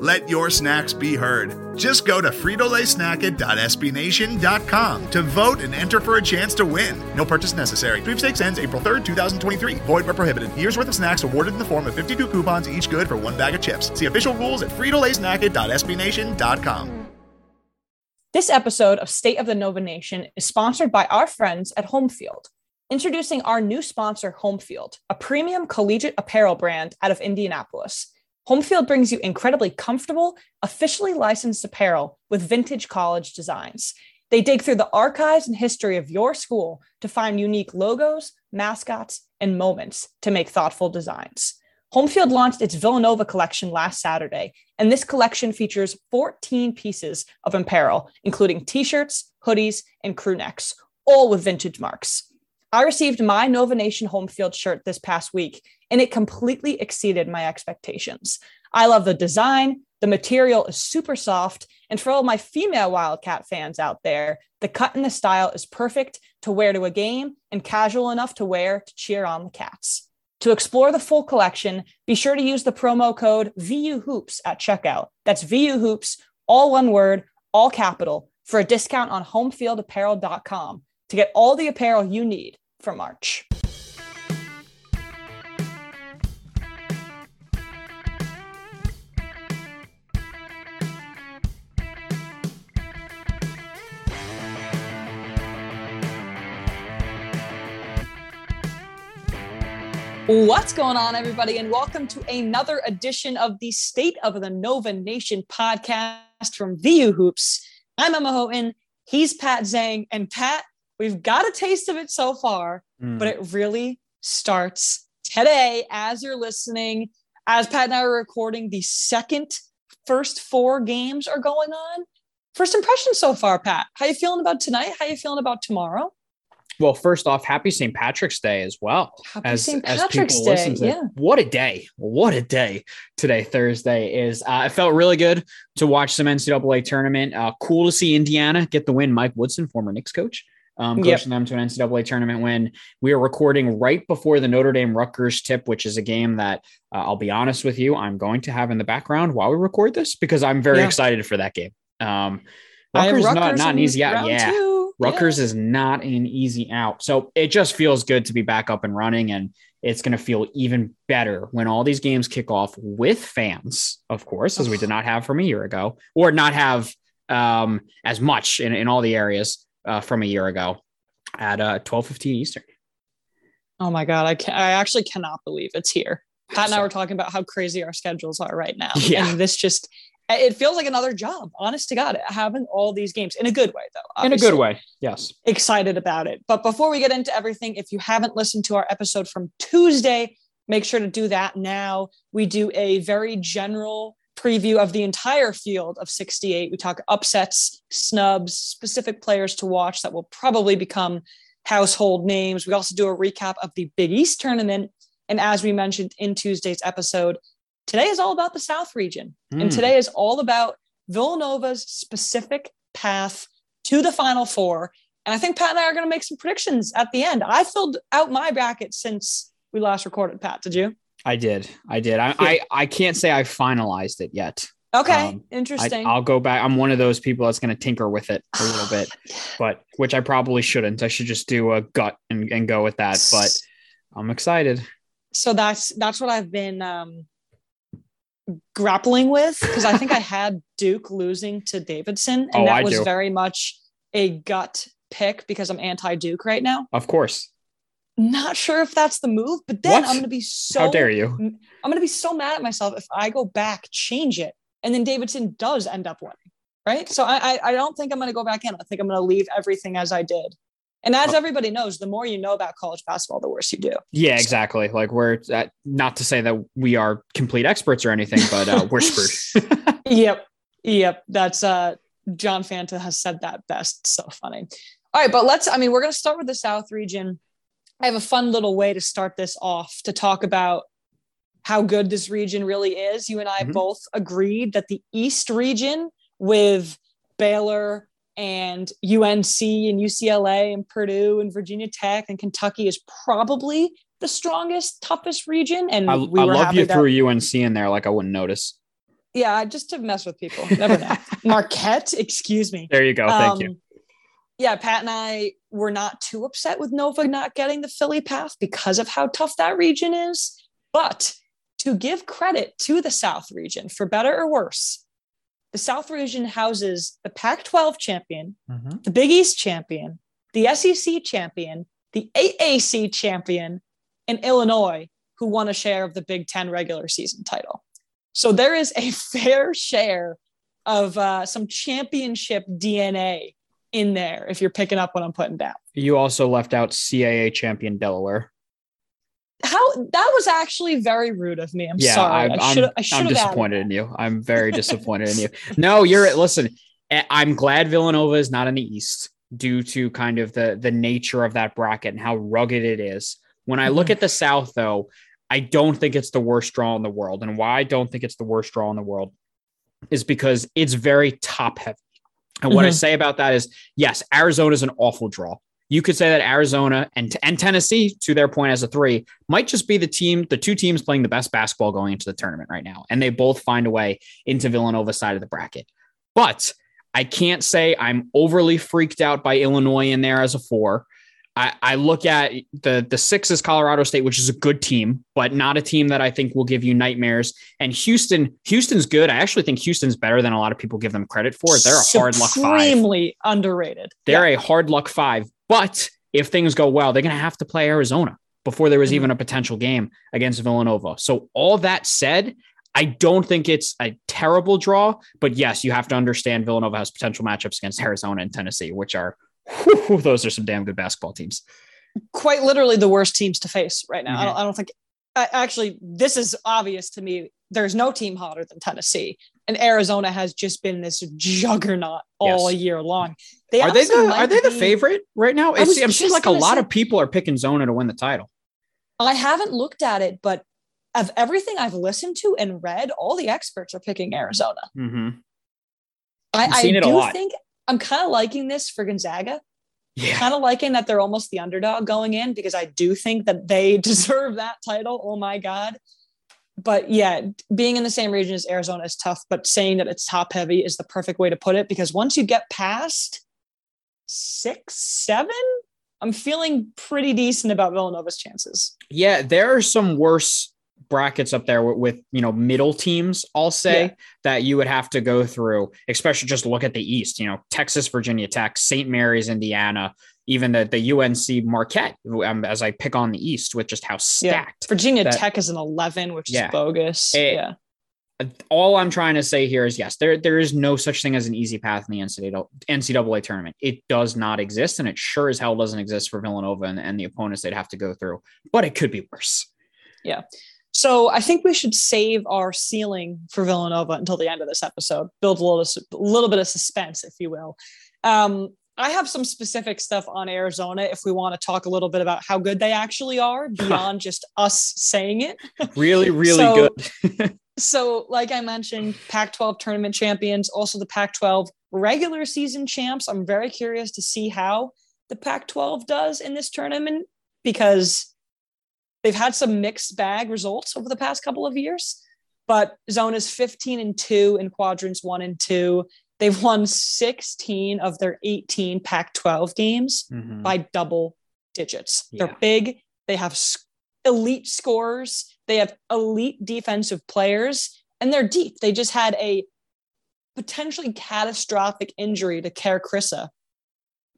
Let your snacks be heard. Just go to fritolaysnacket.sbnation.com to vote and enter for a chance to win. No purchase necessary. Sweepstakes ends April 3rd, 2023. Void where prohibited. Year's worth of snacks awarded in the form of 52 coupons, each good for one bag of chips. See official rules at fritolaysnacket.sbnation.com. This episode of State of the Nova Nation is sponsored by our friends at Homefield. Introducing our new sponsor, Homefield, a premium collegiate apparel brand out of Indianapolis. Homefield brings you incredibly comfortable, officially licensed apparel with vintage college designs. They dig through the archives and history of your school to find unique logos, mascots, and moments to make thoughtful designs. Homefield launched its Villanova collection last Saturday, and this collection features 14 pieces of apparel, including t shirts, hoodies, and crew necks, all with vintage marks. I received my Nova Nation Homefield shirt this past week, and it completely exceeded my expectations. I love the design, the material is super soft, and for all my female Wildcat fans out there, the cut and the style is perfect to wear to a game and casual enough to wear to cheer on the Cats. To explore the full collection, be sure to use the promo code VUHOOPS at checkout. That's VUHOOPS, all one word, all capital, for a discount on homefieldapparel.com to get all the apparel you need for March. What's going on, everybody? And welcome to another edition of the State of the Nova Nation podcast from VU Hoops. I'm Emma Houghton. He's Pat Zhang. And Pat, we've got a taste of it so far, mm. but it really starts today as you're listening. As Pat and I are recording, the second first four games are going on. First impression so far, Pat. How you feeling about tonight? How you feeling about tomorrow? Well, first off, happy St. Patrick's Day as well. Happy as, St. Patrick's Day. Yeah. What a day. What a day today, Thursday is. Uh, it felt really good to watch some NCAA tournament. Uh, cool to see Indiana get the win. Mike Woodson, former Knicks coach, um, coaching yep. them to an NCAA tournament win. We are recording right before the Notre Dame Rutgers tip, which is a game that uh, I'll be honest with you, I'm going to have in the background while we record this because I'm very yeah. excited for that game. Um, Rutgers, Rutgers not, not an easy out. Yeah. Two. Rutgers yeah. is not an easy out. So it just feels good to be back up and running. And it's going to feel even better when all these games kick off with fans, of course, as we did not have from a year ago, or not have um, as much in, in all the areas uh, from a year ago at uh, 12 15 Eastern. Oh my God. I, can, I actually cannot believe it's here. Pat and I were talking about how crazy our schedules are right now. Yeah. And this just it feels like another job, honest to God, having all these games in a good way, though. Obviously. In a good way. Yes. Excited about it. But before we get into everything, if you haven't listened to our episode from Tuesday, make sure to do that now. We do a very general preview of the entire field of 68. We talk upsets, snubs, specific players to watch that will probably become household names. We also do a recap of the Big East tournament. And as we mentioned in Tuesday's episode, Today is all about the South region. Mm. And hmm. today is all about Villanova's specific path to the Final Four. And I think Pat and I are going to make some predictions at the end. I filled out my bracket since we last recorded, Pat. Did you? I did. I did. I, yeah. I, I, can't say I finalized it yet. Okay. Um, interesting. I, will go back. I'm one of those people that's going to tinker with it a little bit, but which I probably shouldn't. I should just do a gut and, and go with that. But I'm excited. So that's that's what I've been um grappling with because I think I had Duke losing to Davidson, and oh, that I was do. very much a gut pick because I'm anti Duke right now. Of course. Not sure if that's the move, but then what? I'm going to be so. How dare you? I'm going to be so mad at myself if I go back, change it, and then Davidson does end up winning, right? So I, I, I don't think I'm going to go back in. I think I'm going to leave everything as I did. And as everybody knows, the more you know about college basketball, the worse you do. Yeah, exactly. Like we're uh, not to say that we are complete experts or anything, but uh, we're screwed. Yep. Yep. That's uh John Fanta has said that best. So funny. All right, but let's I mean, we're gonna start with the South region. I have a fun little way to start this off to talk about how good this region really is. You and I mm-hmm. both agreed that the East region with Baylor and UNC and UCLA and Purdue and Virginia Tech and Kentucky is probably the strongest, toughest region. And I, we I love you that, threw UNC in there like I wouldn't notice. Yeah, just to mess with people. Never know. Marquette, excuse me. There you go. Thank um, you. Yeah, Pat and I were not too upset with Nova not getting the Philly path because of how tough that region is. But to give credit to the South region, for better or worse, the South region houses the Pac 12 champion, mm-hmm. the Big East champion, the SEC champion, the AAC champion, and Illinois, who won a share of the Big Ten regular season title. So there is a fair share of uh, some championship DNA in there if you're picking up what I'm putting down. You also left out CAA champion Delaware how that was actually very rude of me. I'm yeah, sorry. I'm, I should I should I'm disappointed in you. I'm very disappointed in you. No, you're listen. Eh, I'm glad Villanova is not in the East due to kind of the the nature of that bracket and how rugged it is. When I look mm-hmm. at the South, though, I don't think it's the worst draw in the world. And why I don't think it's the worst draw in the world is because it's very top heavy. And what mm-hmm. I say about that is, yes, Arizona is an awful draw you could say that Arizona and, and Tennessee, to their point as a three, might just be the team, the two teams playing the best basketball going into the tournament right now. And they both find a way into Villanova side of the bracket. But I can't say I'm overly freaked out by Illinois in there as a four. I, I look at the the six is Colorado State, which is a good team, but not a team that I think will give you nightmares. And Houston, Houston's good. I actually think Houston's better than a lot of people give them credit for. They're a hard luck five. Extremely underrated. They're yeah. a hard luck five. But if things go well, they're going to have to play Arizona before there was mm-hmm. even a potential game against Villanova. So all that said, I don't think it's a terrible draw, but yes, you have to understand Villanova has potential matchups against Arizona and Tennessee, which are whew, those are some damn good basketball teams. Quite literally the worst teams to face right now. Mm-hmm. I, don't, I don't think actually this is obvious to me. There's no team hotter than Tennessee, and Arizona has just been this juggernaut all yes. year long. They are they the are they the favorite right now? It seems like a lot say, of people are picking Zona to win the title. I haven't looked at it, but of everything I've listened to and read, all the experts are picking Arizona. Mm-hmm. I, I do think I'm kind of liking this for Gonzaga. Yeah. Kind of liking that they're almost the underdog going in because I do think that they deserve that title. Oh my God. But yeah, being in the same region as Arizona is tough, but saying that it's top heavy is the perfect way to put it because once you get past six, seven, I'm feeling pretty decent about Villanova's chances. Yeah, there are some worse brackets up there with, with, you know middle teams i'll say yeah. that you would have to go through especially just look at the east you know texas virginia tech st mary's indiana even the, the unc marquette um, as i pick on the east with just how stacked yeah. virginia that, tech is an 11 which yeah. is bogus it, yeah all I'm trying to say here is yes, there there is no such thing as an easy path in the NCAA, NCAA tournament. It does not exist, and it sure as hell doesn't exist for Villanova and, and the opponents they'd have to go through. But it could be worse. Yeah. So I think we should save our ceiling for Villanova until the end of this episode. Build a little, a little bit of suspense, if you will. Um, I have some specific stuff on Arizona if we want to talk a little bit about how good they actually are beyond just us saying it. Really, really so, good. so, like I mentioned, Pac 12 tournament champions, also the Pac 12 regular season champs. I'm very curious to see how the Pac 12 does in this tournament because They've had some mixed bag results over the past couple of years, but Zona is 15 and 2 in quadrants 1 and 2. They've won 16 of their 18 Pac 12 games mm-hmm. by double digits. Yeah. They're big. They have elite scorers. They have elite defensive players, and they're deep. They just had a potentially catastrophic injury to Kerr Kriisa.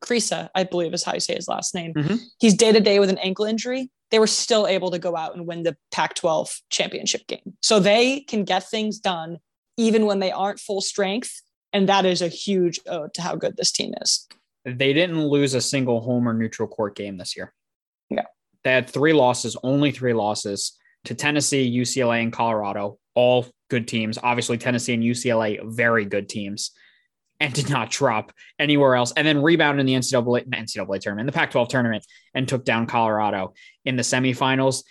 Kriisa, I believe is how you say his last name. Mm-hmm. He's day to day with an ankle injury they were still able to go out and win the Pac 12 championship game. So they can get things done even when they aren't full strength. And that is a huge ode to how good this team is. They didn't lose a single home or neutral court game this year. Yeah. They had three losses, only three losses to Tennessee, UCLA, and Colorado. all good teams. Obviously, Tennessee and UCLA, very good teams, and did not drop anywhere else. And then rebounded in the NCAA, NCAA tournament, the Pac 12 tournament, and took down Colorado in the semifinals.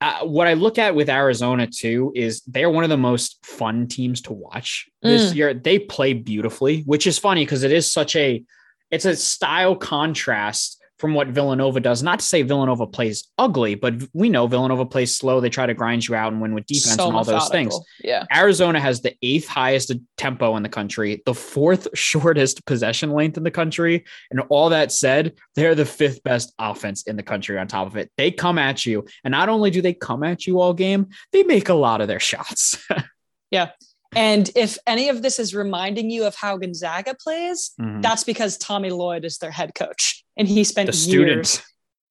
Uh, what I look at with Arizona too is they're one of the most fun teams to watch this mm. year. They play beautifully, which is funny because it is such a it's a style contrast from what Villanova does. Not to say Villanova plays ugly, but we know Villanova plays slow. They try to grind you out and win with defense so and all those things. Yeah. Arizona has the eighth highest tempo in the country, the fourth shortest possession length in the country. And all that said, they're the fifth best offense in the country on top of it. They come at you. And not only do they come at you all game, they make a lot of their shots. yeah. And if any of this is reminding you of how Gonzaga plays, mm-hmm. that's because Tommy Lloyd is their head coach. And he spent the years student.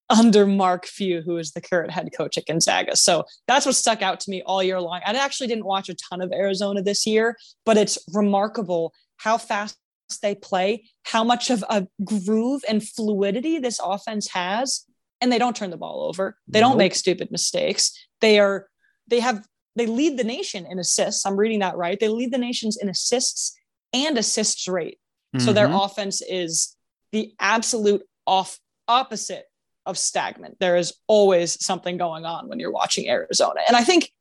under Mark Few, who is the current head coach at Gonzaga. So that's what stuck out to me all year long. I actually didn't watch a ton of Arizona this year, but it's remarkable how fast they play, how much of a groove and fluidity this offense has. And they don't turn the ball over. They nope. don't make stupid mistakes. They are they have they lead the nation in assists. I'm reading that right. They lead the nations in assists and assists rate. Mm-hmm. So their mm-hmm. offense is the absolute off opposite of stagnant. There is always something going on when you're watching Arizona. And I think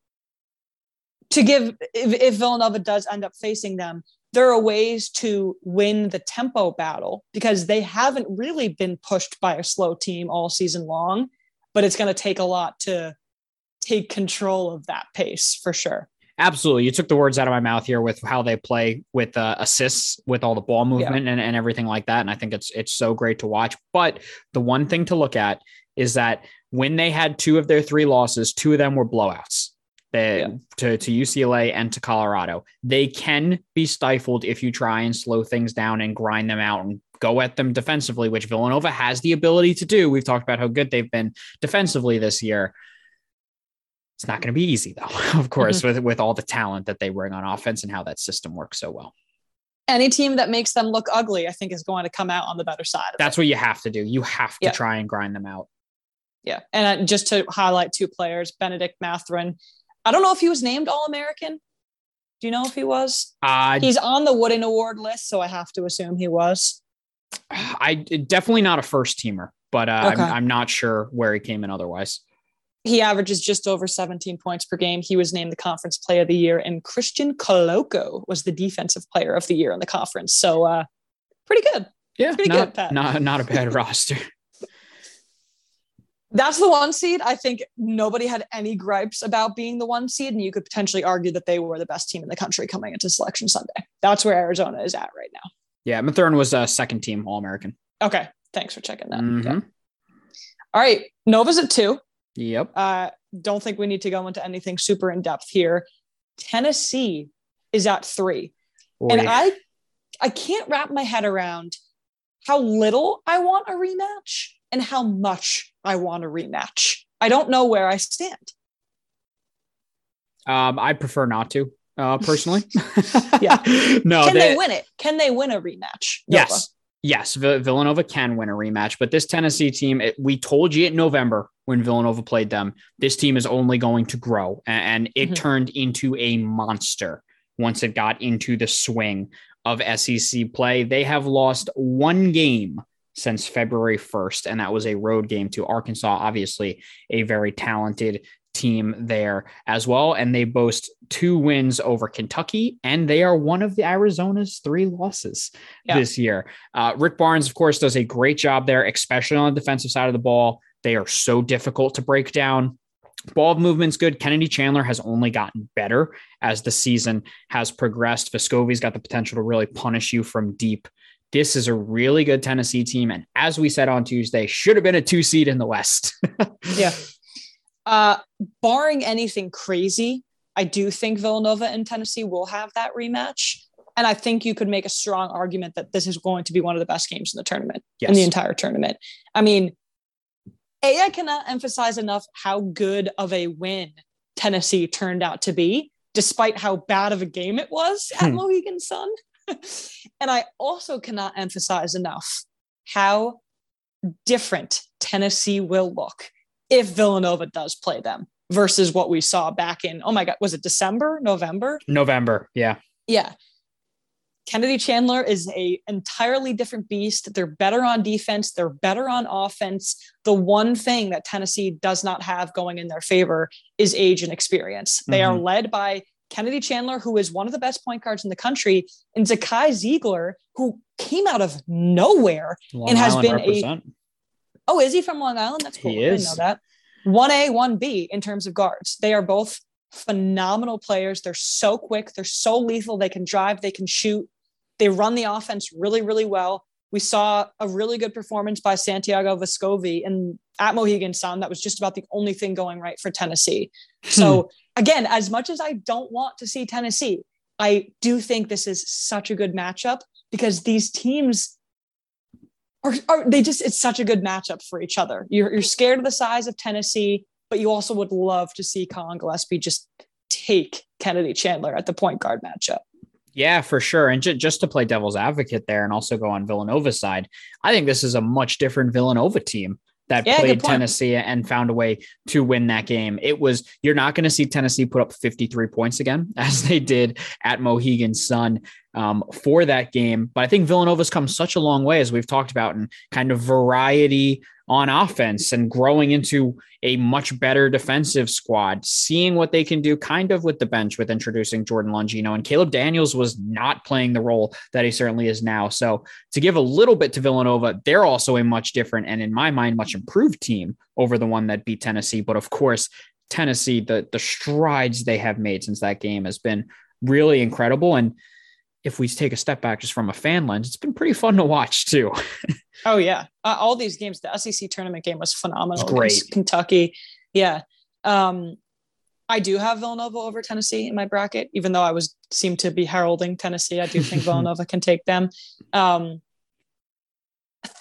to give if, if Villanova does end up facing them, there are ways to win the tempo battle because they haven't really been pushed by a slow team all season long, but it's going to take a lot to take control of that pace for sure. Absolutely. You took the words out of my mouth here with how they play with uh, assists, with all the ball movement yeah. and, and everything like that. And I think it's it's so great to watch. But the one thing to look at is that when they had two of their three losses, two of them were blowouts. They, yeah. to, to UCLA and to Colorado. They can be stifled if you try and slow things down and grind them out and go at them defensively, which Villanova has the ability to do. We've talked about how good they've been defensively this year. It's not going to be easy though, of course, mm-hmm. with with all the talent that they bring on offense and how that system works so well. Any team that makes them look ugly, I think, is going to come out on the better side. That's it. what you have to do. You have to try and grind them out. Yeah, and uh, just to highlight two players, Benedict Mathurin. I don't know if he was named All American. Do you know if he was? Uh, He's on the Wooden Award list, so I have to assume he was. I definitely not a first teamer, but uh, okay. I'm, I'm not sure where he came in otherwise he averages just over 17 points per game. He was named the conference player of the year, and Christian Koloko was the defensive player of the year in the conference. So uh, pretty good. Yeah, pretty not, good, Pat. Not, not a bad roster. That's the one seed. I think nobody had any gripes about being the one seed, and you could potentially argue that they were the best team in the country coming into Selection Sunday. That's where Arizona is at right now. Yeah, Mathurin was a second team All American. Okay, thanks for checking that. Mm-hmm. Yeah. All right, Nova's at two. Yep. Uh, don't think we need to go into anything super in depth here. Tennessee is at three. Boy. And I I can't wrap my head around how little I want a rematch and how much I want a rematch. I don't know where I stand. Um, I prefer not to, uh, personally. yeah. no. Can they, they, win it? Can they win a rematch? Yes. Yes. Villanova can win a rematch, but this Tennessee team, it, we told you in November when Villanova played them. This team is only going to grow, and it mm-hmm. turned into a monster once it got into the swing of SEC play. They have lost one game since February 1st, and that was a road game to Arkansas, obviously, a very talented team there as well. And they boast two wins over Kentucky, and they are one of the Arizona's three losses yeah. this year. Uh, Rick Barnes, of course, does a great job there, especially on the defensive side of the ball. They are so difficult to break down. Ball movement's good. Kennedy Chandler has only gotten better as the season has progressed. Vescovi's got the potential to really punish you from deep. This is a really good Tennessee team. And as we said on Tuesday, should have been a two seed in the West. yeah. Uh, barring anything crazy, I do think Villanova and Tennessee will have that rematch. And I think you could make a strong argument that this is going to be one of the best games in the tournament, yes. in the entire tournament. I mean, a, I cannot emphasize enough how good of a win Tennessee turned out to be, despite how bad of a game it was at hmm. Mohegan Sun. and I also cannot emphasize enough how different Tennessee will look if Villanova does play them versus what we saw back in, oh my God, was it December, November? November. Yeah. Yeah. Kennedy Chandler is a entirely different beast. They're better on defense. They're better on offense. The one thing that Tennessee does not have going in their favor is age and experience. They mm-hmm. are led by Kennedy Chandler, who is one of the best point guards in the country, and Zakai Zeigler, who came out of nowhere Long and has Island been represent. a. Oh, is he from Long Island? That's cool. He is. I didn't know that. 1A, 1B in terms of guards. They are both phenomenal players. They're so quick, they're so lethal. They can drive, they can shoot, they run the offense really, really well. We saw a really good performance by Santiago Vescovi and at Mohegan Sun. That was just about the only thing going right for Tennessee. So, hmm. again, as much as I don't want to see Tennessee, I do think this is such a good matchup because these teams are, are they just, it's such a good matchup for each other. You're, you're scared of the size of Tennessee but you also would love to see Collin Gillespie just take Kennedy Chandler at the point guard matchup. Yeah, for sure. And j- just to play devil's advocate there and also go on Villanova's side, I think this is a much different Villanova team that yeah, played Tennessee and found a way to win that game. It was, you're not going to see Tennessee put up 53 points again, as they did at Mohegan Sun um, for that game. But I think Villanova's come such a long way, as we've talked about, in kind of variety on offense and growing into a much better defensive squad, seeing what they can do kind of with the bench with introducing Jordan Longino. And Caleb Daniels was not playing the role that he certainly is now. So to give a little bit to Villanova, they're also a much different and in my mind, much improved team over the one that beat Tennessee. But of course, Tennessee, the the strides they have made since that game has been really incredible. And if we take a step back just from a fan lens, it's been pretty fun to watch too. oh yeah, uh, all these games. The SEC tournament game was phenomenal. great, Kentucky. Yeah, um, I do have Villanova over Tennessee in my bracket, even though I was seemed to be heralding Tennessee. I do think Villanova can take them. Um,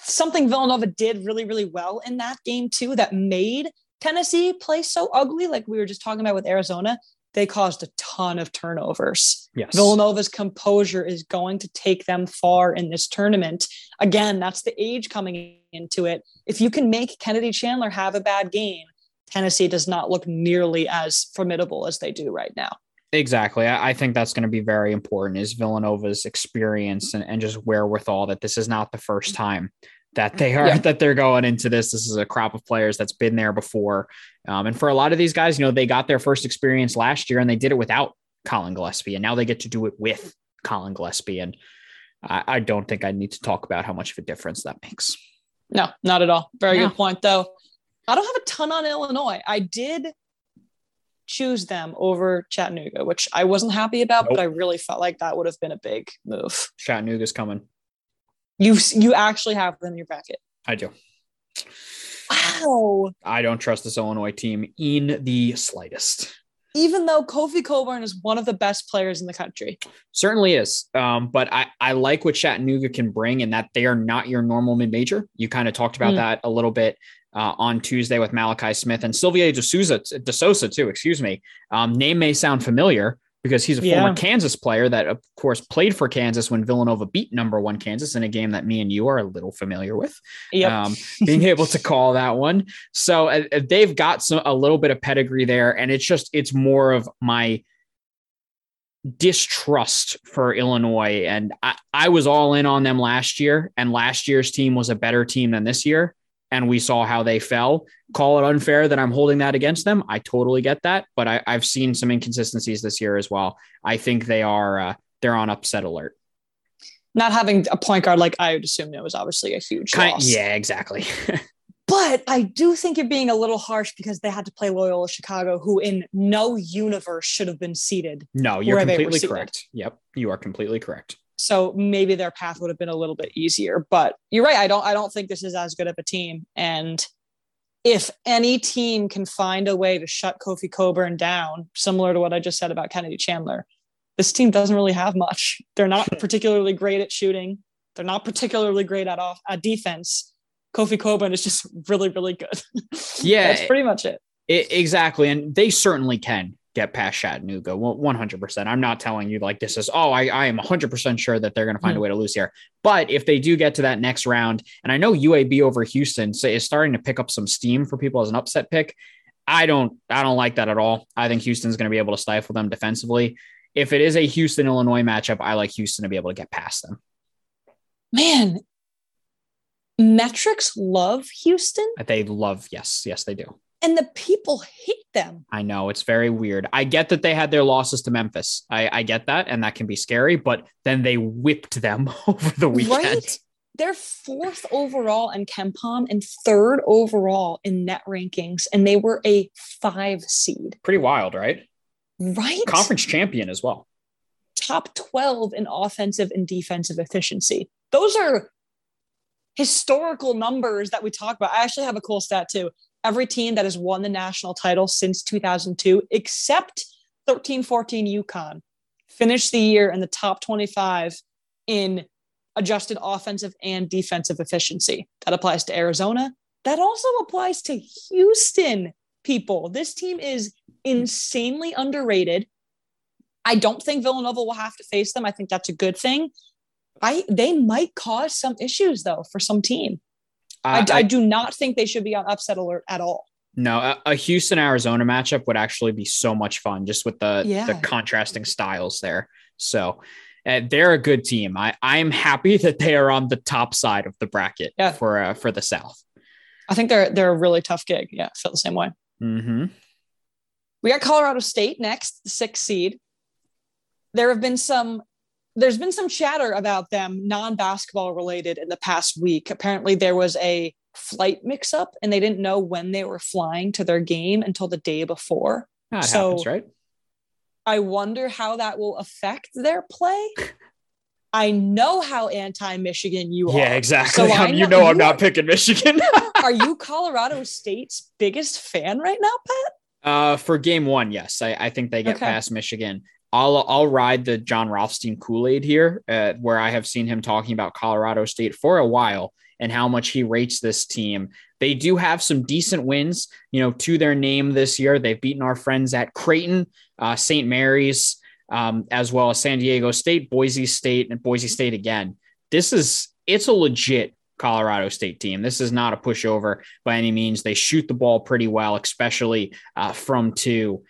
something Villanova did really, really well in that game too, that made Tennessee play so ugly, like we were just talking about with Arizona, they caused a ton of turnovers. Yes. Villanova's composure is going to take them far in this tournament. Again, that's the age coming into it. If you can make Kennedy Chandler have a bad game, Tennessee does not look nearly as formidable as they do right now. Exactly. I think that's going to be very important is Villanova's experience and, and just wherewithal that this is not the first mm-hmm. time that they are yeah. that they're going into this. This is a crop of players that's been there before, um, and for a lot of these guys, you know, they got their first experience last year and they did it without Collin Gillespie, and now they get to do it with Collin Gillespie. And I, I don't think I need to talk about how much of a difference that makes. No, not at all. Very yeah. good point, though. I don't have a ton on Illinois. I did choose them over Chattanooga, which I wasn't happy about, nope. but I really felt like that would have been a big move. Chattanooga's coming. You you actually have them in your bracket. I do. Wow. I don't trust this Illinois team in the slightest. Even though Kofi Cockburn is one of the best players in the country. Certainly is. Um, but I, I like what Chattanooga can bring and that they are not your normal mid major. You kind of talked about mm. that a little bit uh, on Tuesday with Malachi Smith and Silvio De Sousa, too, excuse me. Um, name may sound familiar, because he's a yeah. former Kansas player that, of course, played for Kansas when Villanova beat number one Kansas in a game that me and you are a little familiar with. Yep. Um, being able to call that one. So uh, uh, they've got some a little bit of pedigree there, and it's just it's more of my distrust for Illinois. And I, I was all in on them last year, and last year's team was a better team than this year and we saw how they fell. Call it unfair that I'm holding that against them. I totally get that, but I, have seen some inconsistencies this year as well. I think they are uh, they're on upset alert. Not having a point guard like I would assume it was obviously a huge kind, loss. Yeah, exactly. but I do think you're being a little harsh because they had to play Loyola Chicago, who in no universe should have been seated. No, you're completely correct. Yep, you are completely correct. So maybe their path would have been a little bit easier. But you're right. I don't I don't think this is as good of a team. And if any team can find a way to shut Kofi Cockburn down, similar to what I just said about Kennedy Chandler, this team doesn't really have much. They're not hmm. particularly great at shooting. They're not particularly great at off at defense. Kofi Cockburn is just really, really good. Yeah, that's pretty much it. it. Exactly, and they certainly can get past Chattanooga. Well, 100%. I'm not telling you like this is, oh, I, I am 100% sure that they're going to find mm. a way to lose here. But if they do get to that next round, and I know UAB over Houston is starting to pick up some steam for people as an upset pick. I don't I don't like that at all. I think Houston's going to be able to stifle them defensively. If it is a Houston Illinois matchup, I like Houston to be able to get past them. Man, metrics love Houston. They love, yes, yes, they do. And the people hate them. I know it's very weird. I get that they had their losses to Memphis. I, I get that, and that can be scary, but then they whipped them over the weekend. Right? They're fourth overall in KenPom and third overall in net rankings, and they were a five seed. Pretty wild, right? Right. Conference champion as well. Top 12 in offensive and defensive efficiency. Those are historical numbers that we talk about. I actually have a cool stat too. Every team that has won the national title since 2002, except 13 14 UConn, finished the year in the top 25 in adjusted offensive and defensive efficiency. That applies to Arizona. That also applies to Houston, people. This team is insanely underrated. I don't think Villanova will have to face them. I think that's a good thing. I they might cause some issues though for some team. Uh, I, I, I, do not think they should be on upset alert at all. No, a, a Houston Arizona matchup would actually be so much fun just with the yeah. the contrasting styles there. So uh, they're a good team. I I'm happy that they are on the top side of the bracket yeah. for uh, for the South. I think they're they're a really tough gig. Yeah, I feel the same way. Mm-hmm. We got Colorado State next, the sixth seed. There have been some there's been some chatter about them non-basketball related in the past week. Apparently there was a flight mix up and they didn't know when they were flying to their game until the day before. That so happens, right? I wonder how that will affect their play. I know how anti-Michigan you are. Yeah, exactly. So you know, I'm not picking Michigan. are you Colorado State's biggest fan right now, Pat? Uh, for game one, yes. I, I think they get okay. past Michigan. I'll I'll ride the Jon Rothstein Kool Aid here, uh, where I have seen him talking about Colorado State for a while and how much he rates this team. They do have some decent wins, you know, to their name this year. They've beaten our friends at Creighton, uh, St. Mary's, um, as well as San Diego State, Boise State, and Boise State again. This is it's a legit Colorado State team. This is not a pushover by any means. They shoot the ball pretty well, especially uh, from two.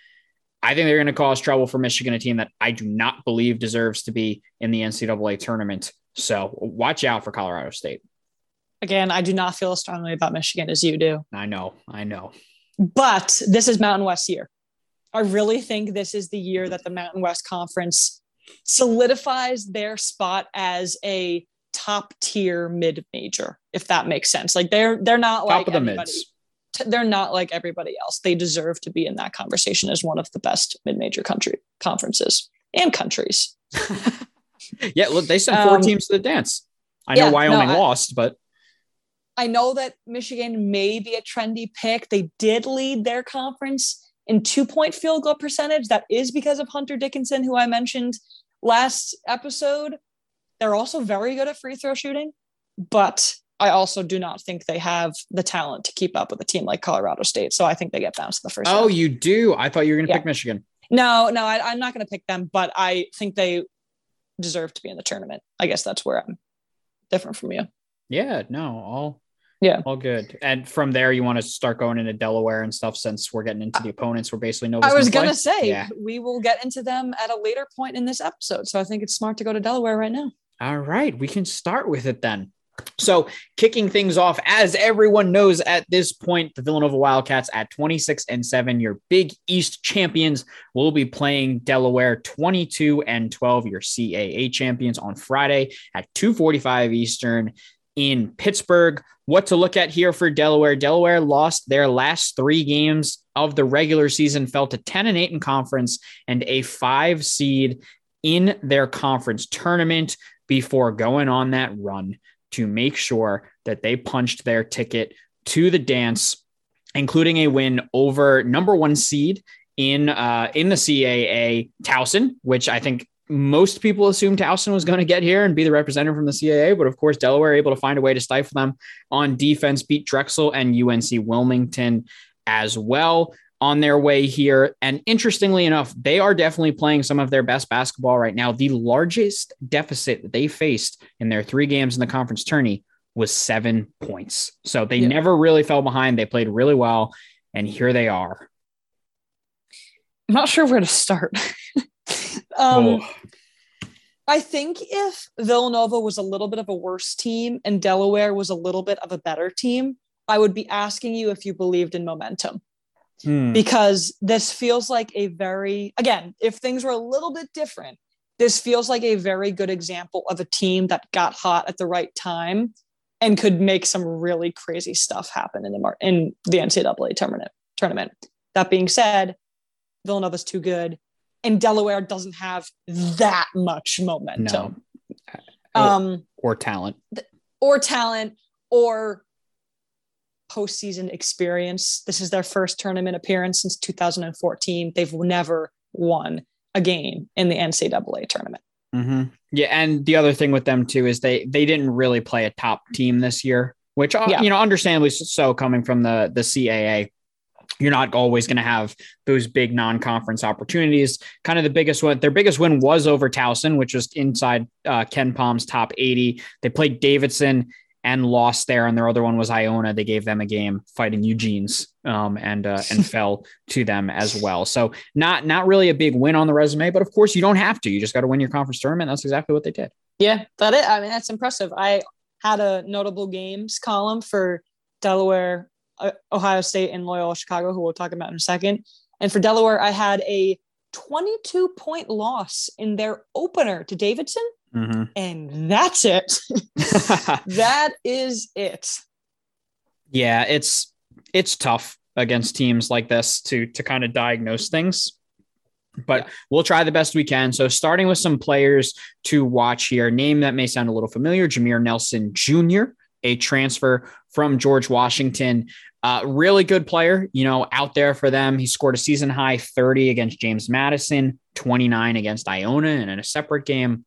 I think they're going to cause trouble for Michigan, a team that I do not believe deserves to be in the NCAA tournament. So watch out for Colorado State. Again, I do not feel as strongly about Michigan as you do. I know, I know. But this is Mountain West year. I really think this is the year that the Mountain West Conference solidifies their spot as a top tier mid major, if that makes sense. Like they're they're not top like of the anybody. mids they're not like everybody else. They deserve to be in that conversation as one of the best mid-major country conferences and countries. yeah, look, they sent four um, teams to the dance. I know yeah, Wyoming no, I, lost, but I know that Michigan may be a trendy pick. They did lead their conference in two-point field goal percentage. That is because of Hunter Dickinson, who I mentioned last episode. They're also very good at free throw shooting, but I also do not think they have the talent to keep up with a team like Colorado State. So I think they get bounced in the first. Oh, round. you do? I thought you were going to yeah. pick Michigan. No, no, I, I'm not going to pick them, but I think they deserve to be in the tournament. I guess that's where I'm different from you. Yeah, no, all yeah, all good. And from there, you want to start going into Delaware and stuff since we're getting into uh, the opponents. We're basically no. I was gonna play. say yeah. we will get into them at a later point in this episode, so I think it's smart to go to Delaware right now. All right, we can start with it then. So, kicking things off, as everyone knows at this point, the Villanova Wildcats at 26 and 7, your Big East champions, will be playing Delaware 22 and 12, your CAA champions, on Friday at 2:45 Eastern in Pittsburgh. What to look at here for Delaware? Delaware lost their last three games of the regular season, fell to 10 and 8 in conference and a five seed in their conference tournament before going on that run to make sure that they punched their ticket to the dance, including a win over number one seed in uh, in the CAA, Towson, which I think most people assumed Towson was going to get here and be the representative from the CAA, but of course Delaware able to find a way to stifle them on defense, beat Drexel and UNC Wilmington as well on their way here. And interestingly enough, they are definitely playing some of their best basketball right now. The largest deficit that they faced in their three games in the conference tourney was seven points. So they yeah. never really fell behind. They played really well. and here they are. I'm not sure where to start. um, oh. I think if Villanova was a little bit of a worse team and Delaware was a little bit of a better team, I would be asking you if you believed in momentum. Hmm. Because this feels like a very, again, if things were a little bit different, this feels like a very good example of a team that got hot at the right time and could make some really crazy stuff happen in the mar- in the NCAA tournament. Tournament. That being said, Villanova's too good, and Delaware doesn't have that much momentum. No. Um, or talent, or talent, or postseason experience. This is their first tournament appearance since 2014. They've never won a game in the NCAA tournament. Mm-hmm. Yeah, and the other thing with them too is they they didn't really play a top team this year, which uh, yeah. you know, understandably so, coming from the the CAA. You're not always going to have those big non-conference opportunities. Kind of the biggest one, their biggest win was over Towson, which was inside uh, Palm's top 80. They played Davidson and lost there, and their other one was Iona. They gave them a game fighting Eugene's um, and uh, and fell to them as well. So not not really a big win on the resume, but of course you don't have to. You just got to win your conference tournament. That's exactly what they did. Yeah, that it. I mean, that's impressive. I had a notable games column for Delaware, uh, Ohio State, and Loyola Chicago, who we'll talk about in a second. And for Delaware, I had a 22 point loss in their opener to Davidson Mm-hmm. And that's it. that is it. Yeah, it's it's tough against teams like this to to kind of diagnose things. But yeah. we'll try the best we can. So, starting with some players to watch here, name that may sound a little familiar Jameer Nelson Jr., a transfer from George Washington. Uh, really good player, you know, out there for them. He scored a season high 30 against James Madison, 29 against Iona, and in a separate game,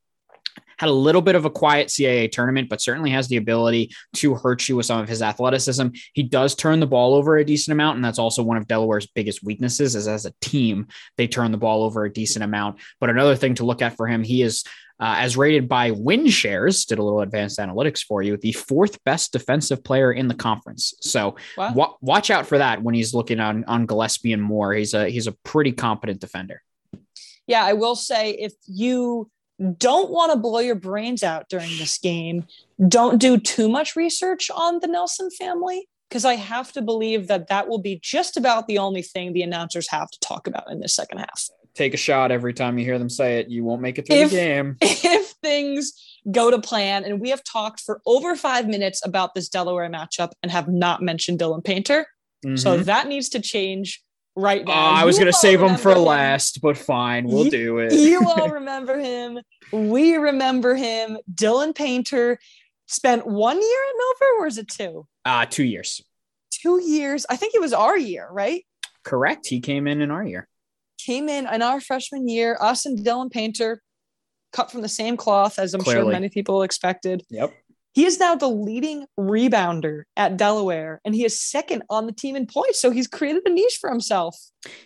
had a little bit of a quiet CAA tournament, but certainly has the ability to hurt you with some of his athleticism. He does turn the ball over a decent amount, and that's also one of Delaware's biggest weaknesses. Is as a team, they turn the ball over a decent amount. But another thing to look at for him, he is uh, as rated by win shares, did a little advanced analytics for you, the fourth best defensive player in the conference. So wow. wa- watch out for that when he's looking on on Gillespie and Moore. He's a he's a pretty competent defender. Yeah, I will say if you don't want to blow your brains out during this game. Don't do too much research on the Nelson family because I have to believe that that will be just about the only thing the announcers have to talk about in this second half. Take a shot every time you hear them say it. You won't make it through if, the game. If things go to plan, and we have talked for over five minutes about this Delaware matchup and have not mentioned Dylan Painter. Mm-hmm. So that needs to change right now. Uh, I was going to save him for him. last, but fine, we'll you, do it. you all remember him. We remember him. Dylan Painter spent one year at Nova, or is it two? Uh, two years. Two years. I think it was our year, right? Correct. He came in in our year. Came in in our freshman year. Us and Dylan Painter cut from the same cloth, as I'm Clearly. sure many people expected. Yep. He is now the leading rebounder at Delaware, and he is second on the team in points. So he's created a niche for himself.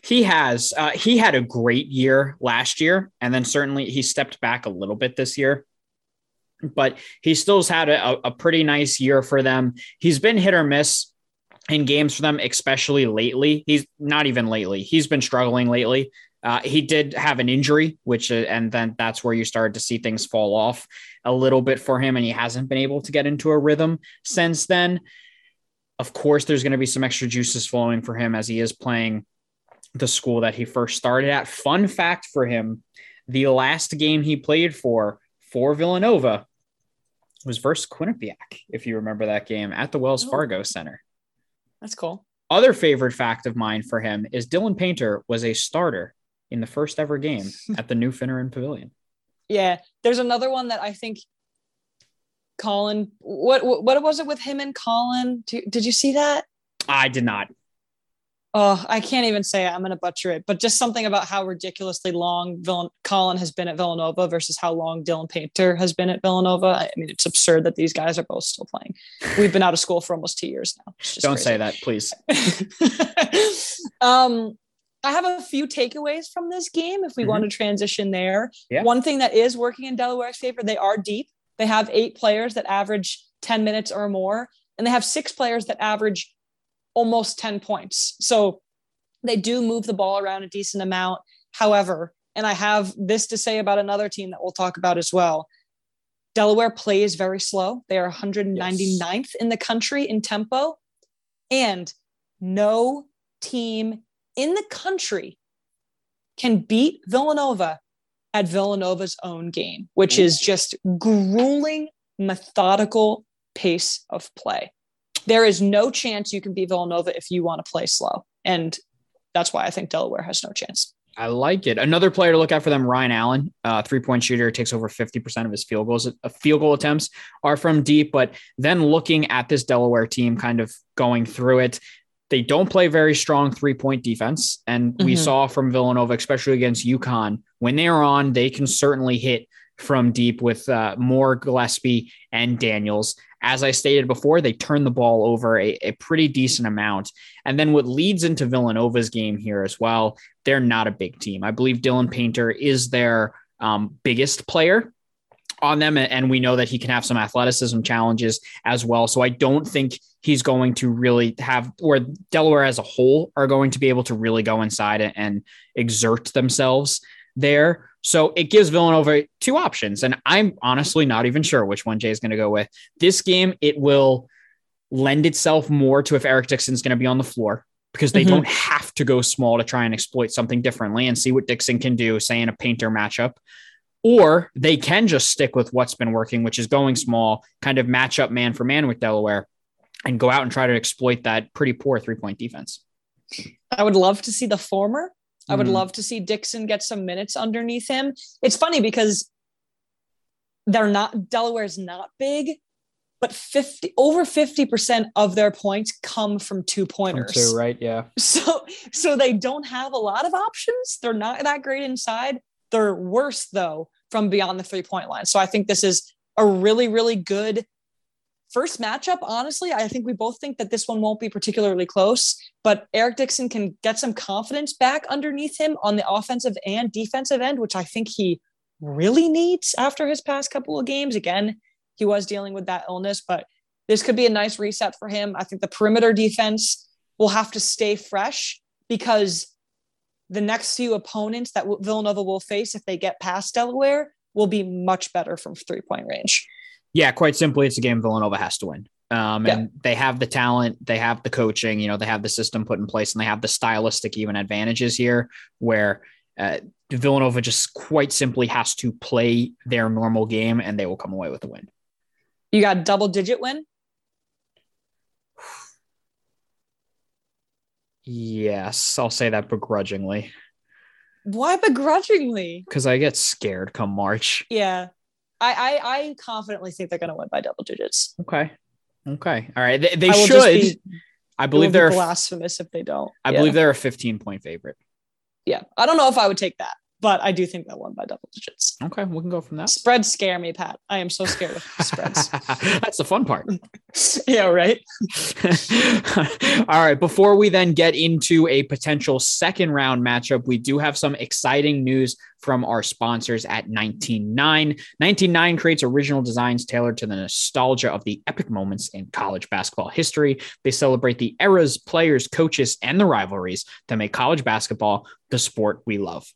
He has. Uh, he had a great year last year, and then certainly he stepped back a little bit this year. But he still's had a, a pretty nice year for them. He's been hit or miss in games for them, especially lately. He's not even lately. He's been struggling lately. Uh, he did have an injury, which, uh, and then that's where you started to see things fall off a little bit for him, and he hasn't been able to get into a rhythm since then. Of course, there's going to be some extra juices flowing for him as he is playing the school that he first started at. Fun fact for him the last game he played for for Villanova was versus Quinnipiac, if you remember that game at the Wells oh. Fargo Center. That's cool. Other favorite fact of mine for him is Dylan Painter was a starter in the first ever game at the new Finneran Pavilion. Yeah, there's another one that I think Collin. What what was it with him and Collin? Did, did you see that? I did not. Oh, I can't even say it. I'm going to butcher it, but just something about how ridiculously long Vill- Collin has been at Villanova versus how long Dylan Painter has been at Villanova. I mean, it's absurd that these guys are both still playing. We've been out of school for almost two years now. Don't crazy. say that, please. um, I have a few takeaways from this game if we mm-hmm. want to transition there. Yeah. One thing that is working in Delaware's favor, they are deep. They have eight players that average 10 minutes or more, and they have six players that average almost 10 points. So they do move the ball around a decent amount. However, and I have this to say about another team that we'll talk about as well. Delaware plays very slow. They are 199th yes. in the country in tempo. And no team in the country can beat Villanova at Villanova's own game, which is just grueling, methodical pace of play. There is no chance you can beat Villanova if you want to play slow. And that's why I think Delaware has no chance. I like it. Another player to look at for them, Ryan Allen, uh, three point shooter, takes over 50% of his field goals. Uh, field goal attempts are from deep, but then looking at this Delaware team, kind of going through it, they don't play very strong three point defense. And mm-hmm. we saw from Villanova, especially against UConn, when they are on, they can certainly hit from deep with uh, Moore Gillespie and Daniels. As I stated before, they turn the ball over a, a, pretty decent amount. And then what leads into Villanova's game here as well, they're not a big team. I believe Dylan Painter is their um, biggest player on them. And we know that he can have some athleticism challenges as well. So I don't think he's going to really have, or Delaware as a whole are going to be able to really go inside and exert themselves there. So it gives Villanova two options. And I'm honestly not even sure which one Jay is going to go with. This game, it will lend itself more to if Eric Dixon's going to be on the floor because they mm-hmm. don't have to go small to try and exploit something differently and see what Dixon can do, say in a painter matchup. Or they can just stick with what's been working, which is going small, kind of match up man for man with Delaware and go out and try to exploit that pretty poor three point defense. I would love to see the former I would mm. love to see Dixon get some minutes underneath him. It's funny because they're not Delaware's not big, but 50 over 50% of their points come from two pointers. From two, right? Yeah. So so they don't have a lot of options. They're not that great inside. They're worse though from beyond the three-point line. So I think this is a really, really good first matchup, honestly, I think we both think that this one won't be particularly close, but Eric Dixon can get some confidence back underneath him on the offensive and defensive end, which I think he really needs after his past couple of games. Again, he was dealing with that illness, but this could be a nice reset for him. I think the perimeter defense will have to stay fresh because the next few opponents that Villanova will face if they get past Delaware will be much better from three point range. Yeah, quite simply, it's a game Villanova has to win. Um, and yeah. they have the talent, they have the coaching, you know, they have the system put in place, and they have the stylistic even advantages here where uh, Villanova just quite simply has to play their normal game and they will come away with a win. You got double digit win? Yes, I'll say that begrudgingly. Why begrudgingly? Because I get scared come March. Yeah. I, I, I confidently think they're going to win by double digits. Okay. Okay. All right. They, they should. Be, I believe they're blasphemous if they don't. I yeah. believe they're a 15 point favorite. Yeah. I don't know if I would take that but I do think they'll win by double digits. Okay, we can go from that. Spreads scare me, Pat. I am so scared of spreads. That's the fun part. yeah, right. All right. Before we then get into a potential second round matchup, we do have some exciting news from our sponsors at 19nine. 19nine creates original designs tailored to the nostalgia of the epic moments in college basketball history. They celebrate the eras, players, coaches, and the rivalries that make college basketball the sport we love.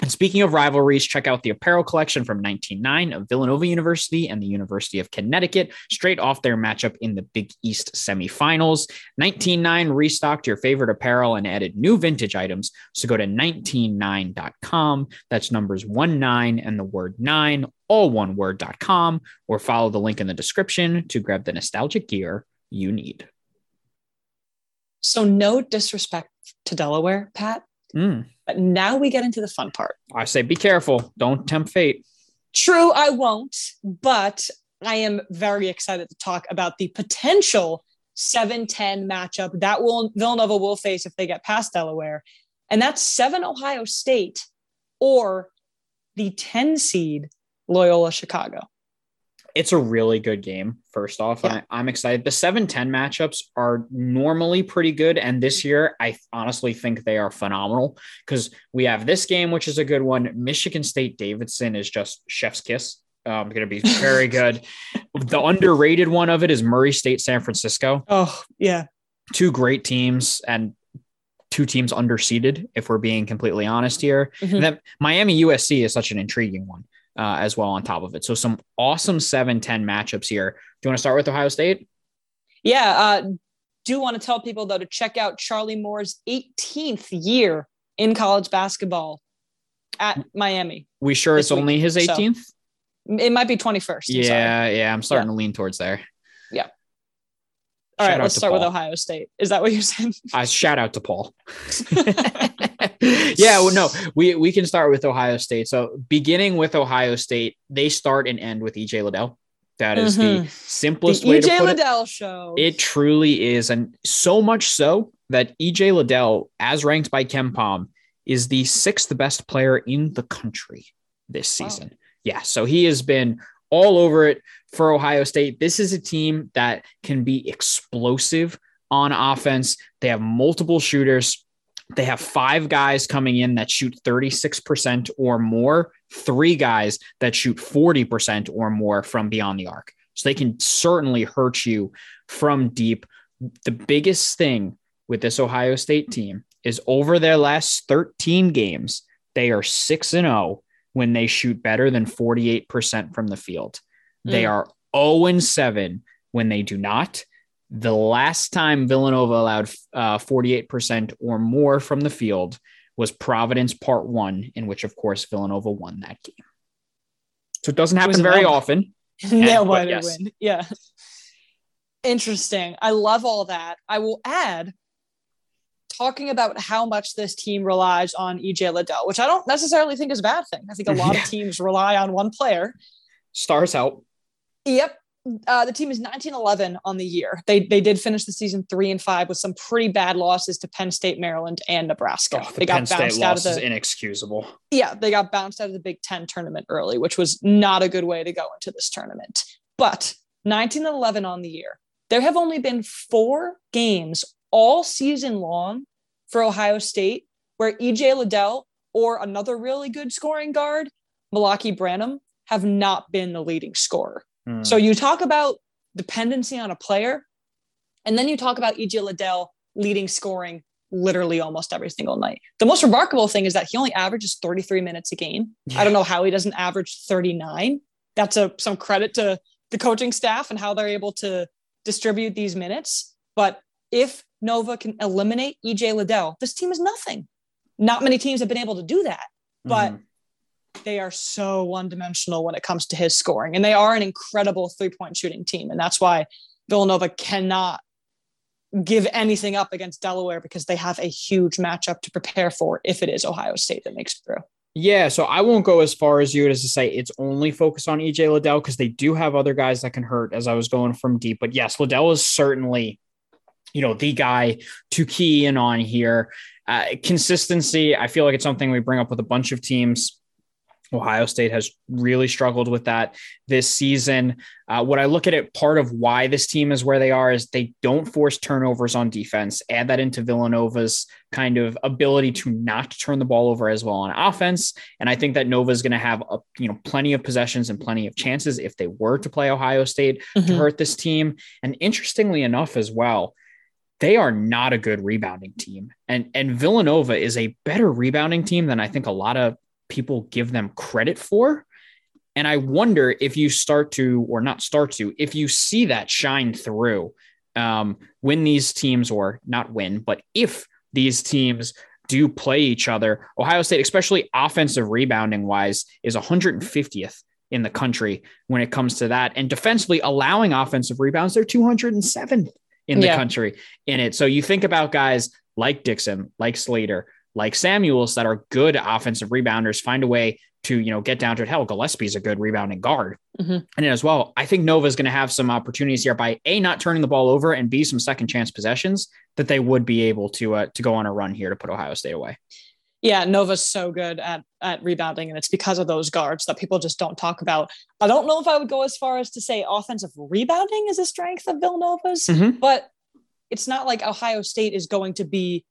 And speaking of rivalries, check out the apparel collection from 19nine of Villanova University and the University of Connecticut, straight off their matchup in the Big East semifinals. 19nine restocked your favorite apparel and added new vintage items. So go to 19nine.com. That's numbers 19 and the word 9, all one word.com, or follow the link in the description to grab the nostalgic gear you need. So, no disrespect to Delaware, Pat. Mm but now we get into the fun part. I say be careful. Don't tempt fate. True, I won't, but I am very excited to talk about the potential 7-10 matchup that will Villanova will face if they get past Delaware. And that's 7 Ohio State or the 10 seed Loyola Chicago it's a really good game. First off, yeah. I, am excited. The 7 10 matchups are normally pretty good. And this year, I honestly think they are phenomenal because we have this game, which is a good one. Michigan State Davidson is just chef's kiss. Um, going to be very good. the underrated one of it is Murray State San Francisco. Oh, yeah. two great teams and two teams underseeded, if we're being completely honest here. Mm-hmm. And then Miami USC is such an intriguing one uh, as well on top of it. So some awesome 7 10 matchups here. Do you want to start with Ohio State? Yeah. Uh, do want to tell people, though, to check out Charlie Moore's 18th year in college basketball at Miami. We sure it's week. only his 18th? So it might be 21st. I'm yeah. Sorry. Yeah. I'm starting yeah. to lean towards there. Yeah. All right, let's start Paul. with Ohio State. Is that what you're saying? Uh, shout out to Paul. yeah, well, no, we we can start with Ohio State. So beginning with Ohio State, they start and end with EJ Liddell. That is mm-hmm. the simplest the way EJ to put Liddell it. show. It truly is, and so much so that EJ Liddell, as ranked by KenPom, is the sixth best player in the country this season. Wow. Yeah, so he has been all over it for Ohio State. This is a team that can be explosive on offense. They have multiple shooters. They have five guys coming in that shoot 36% or more, three guys that shoot 40% or more from beyond the arc. So they can certainly hurt you from deep. The biggest thing with this Ohio State team is over their last 13 games, they are 6 and 0 when they shoot better than 48% from the field. Mm. They are 0 and 7 when they do not. The last time Villanova allowed uh, 48% or more from the field was Providence Part One, in which, of course, Villanova won that game. So it doesn't happen very often. Nail biter yes. win. Yeah. Interesting. I love all that. I will add talking about how much this team relies on EJ Liddell, which I don't necessarily think is a bad thing. I think a lot yeah. of teams rely on one player. Stars help. Yep. Uh, the team is 1911 on the year. They they did finish the season three and five with some pretty bad losses to Penn State, Maryland, and Nebraska. Oh, the they Penn got bounced State out of the inexcusable. Yeah, they got bounced out of the Big Ten tournament early, which was not a good way to go into this tournament. But 1911 on the year. There have only been four games all season long for Ohio State where EJ Liddell or another really good scoring guard, Malaki Branham, have not been the leading scorer. Mm. So you talk about dependency on a player, and then you talk about EJ Liddell leading scoring literally almost every single night. The most remarkable thing is that he only averages 33 minutes a game. Yeah. I don't know how he doesn't average 39. That's a some credit to the coaching staff and how they're able to distribute these minutes. But if Nova can eliminate EJ Liddell, this team is nothing. Not many teams have been able to do that, but mm they are so one dimensional when it comes to his scoring. And they are an incredible three point shooting team. And that's why Villanova cannot give anything up against Delaware because they have a huge matchup to prepare for if it is Ohio State that makes it through. Yeah, so I won't go as far as you as to say it's only focused on EJ Liddell because they do have other guys that can hurt as I was going from deep. But yes, Liddell is certainly you know, the guy to key in on here. Uh, consistency, I feel like it's something we bring up with a bunch of teams. Ohio State has really struggled with that this season. Uh, what I look at it, part of why this team is where they are is they don't force turnovers on defense. Add that into Villanova's kind of ability to not turn the ball over as well on offense, and I think that Nova is going to have a, you know plenty of possessions and plenty of chances if they were to play Ohio State mm-hmm. to hurt this team. And interestingly enough, as well, they are not a good rebounding team. And and Villanova is a better rebounding team than I think a lot of people give them credit for. And I wonder if you start to, or not start to, if you see that shine through um, when these teams, or not win, but if these teams do play each other, Ohio State, especially offensive rebounding wise, is 150th in the country when it comes to that. And defensively, allowing offensive rebounds, they're 207th in the yeah. country in it. So you think about guys like Dixon, like Slater, like Samuels that are good offensive rebounders, find a way to, you know, get down to it. Hell, Gillespie's a good rebounding guard. Mm-hmm. And as well, I think Nova's going to have some opportunities here by A, not turning the ball over and B, some second chance possessions that they would be able to, uh, to go on a run here to put Ohio State away. Yeah, Nova's so good at at rebounding, and it's because of those guards that people just don't talk about. I don't know if I would go as far as to say offensive rebounding is a strength of Villanova's, mm-hmm. but it's not like Ohio State is going to be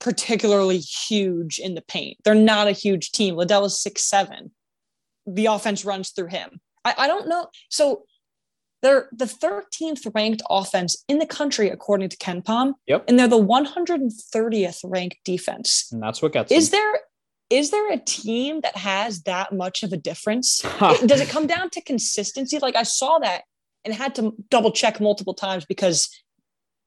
particularly huge in the paint. They're not a huge team. Liddell is six seven. The offense runs through him. I, I don't know. So They're the 13th ranked offense in the country, according to KenPom. Yep. And they're the 130th ranked defense. And that's what gets Is them. there is there a team that has that much of a difference? It- does it come down to consistency? Like I saw that and had to double check multiple times because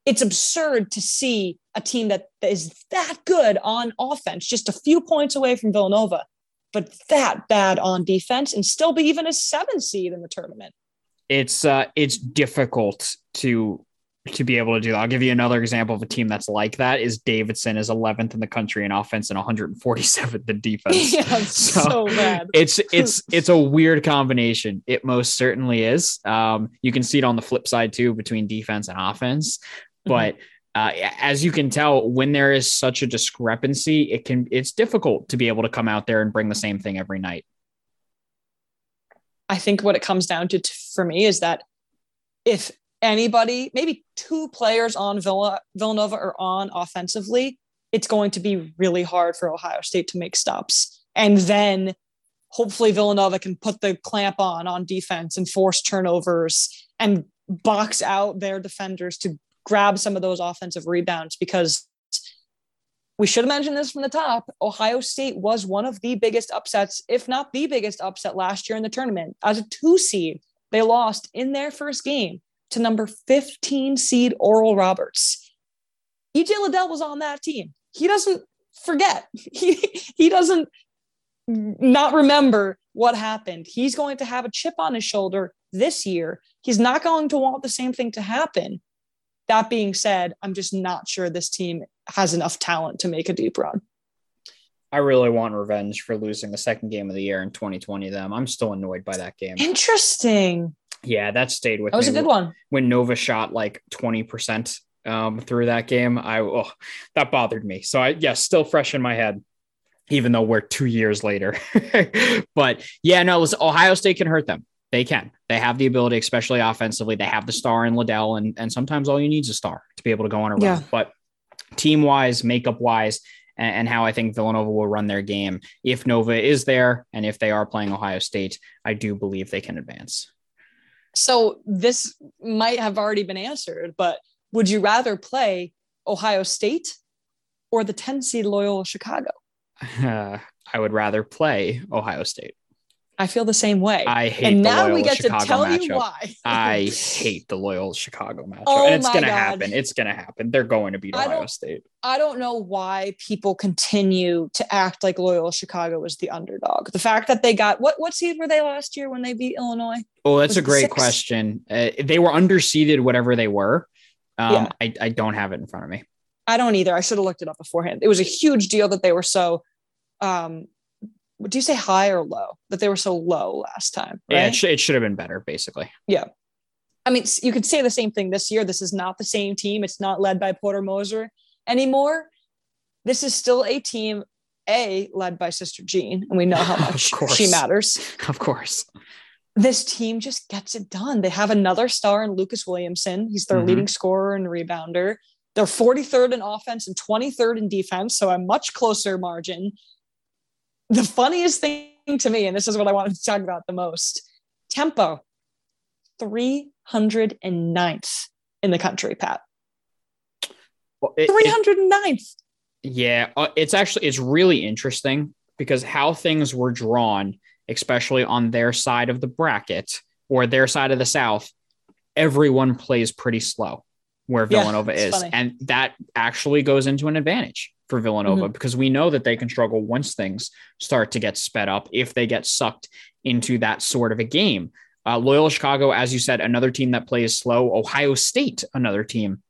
it's absurd to see a team that is that good on offense, just a few points away from Villanova, but that bad on defense and still be even a seven seed in the tournament. it's uh it's difficult to to be able to do that. I'll give you another example of a team that's like that is Davidson is 11th in the country in offense and 147th in defense. yeah, it's so, bad. It's it's it's a weird combination. It most certainly is. Um, you can see it on the flip side too between defense and offense. Mm-hmm. But uh, as you can tell, when there is such a discrepancy, it can it's difficult to be able to come out there and bring the same thing every night. I think what it comes down to t- for me is that if anybody, maybe two players on Villa, Villanova are on offensively, it's going to be really hard for Ohio State to make stops. And then hopefully Villanova can put the clamp on on defense and force turnovers and box out their defenders to grab some of those offensive rebounds because we should have mentioned this from the top. Ohio State was one of the biggest upsets, if not the biggest upset last year in the tournament. As a two seed, they lost in their first game to number 15 seed Oral Roberts. EJ Liddell was on that team. He doesn't forget. He he doesn't not remember what happened. He's going to have a chip on his shoulder this year. He's not going to want the same thing to happen. That being said, I'm just not sure this team has enough talent to make a deep run. I really want revenge for losing the second game of the year in 2020. Them, I'm still annoyed by that game. Interesting. Yeah, that stayed with That was a good one. When Nova shot like 20 percent um, through that game, I oh, that bothered me. So I yeah, still fresh in my head, even though we're two years later. but yeah, no, listen, Ohio State can hurt them. They can. They have the ability, especially offensively. They have the star in Liddell, and and sometimes all you need is a star to be able to go on a run. Yeah. But team wise, makeup wise, and, and how I think Villanova will run their game. If Nova is there, and if they are playing Ohio State, I do believe they can advance. So this might have already been answered, but would you rather play Ohio State or the 10 seed Loyola Chicago? Uh, I would rather play Ohio State. I feel the same way. I hate and now we get Chicago to tell matchup. you why. I hate the Loyola Chicago matchup. Oh and it's going to happen. It's going to happen. They're going to beat I Ohio don't- State. I don't know why people continue to act like Loyola Chicago was the underdog. The fact that they got what what seed were they last year when they beat Illinois? Oh, that's Was a great six? question. Uh, they were underseeded, whatever they were. Um, Yeah. I, I don't have it in front of me. I don't either. I should have looked it up beforehand. It was a huge deal that they were so um do you say high or low? That they were so low last time, right? Yeah, it, sh- it should have been better, basically. Yeah. I mean, you could say the same thing this year. This is not the same team. It's not led by Porter Moser anymore. This is still a team, A, led by Sister Jean, and we know how much she matters. Of course. This team just gets it done. They have another star in Lucas Williamson. He's their Mhm. leading scorer and rebounder. They're 43rd in offense and 23rd in defense, so a much closer margin. The funniest thing to me, and this is what I wanted to talk about the most tempo 309th in the country, Pat. Well, it- it- 309th. Yeah, uh, it's actually it's really interesting because how things were drawn, especially on their side of the bracket or their side of the South, everyone plays pretty slow where Villanova it's is, funny. and that actually goes into an advantage for Villanova Mm-hmm. because we know that they can struggle once things start to get sped up if they get sucked into that sort of a game. Uh, Loyola Chicago, as you said, another team that plays slow. Ohio State, another team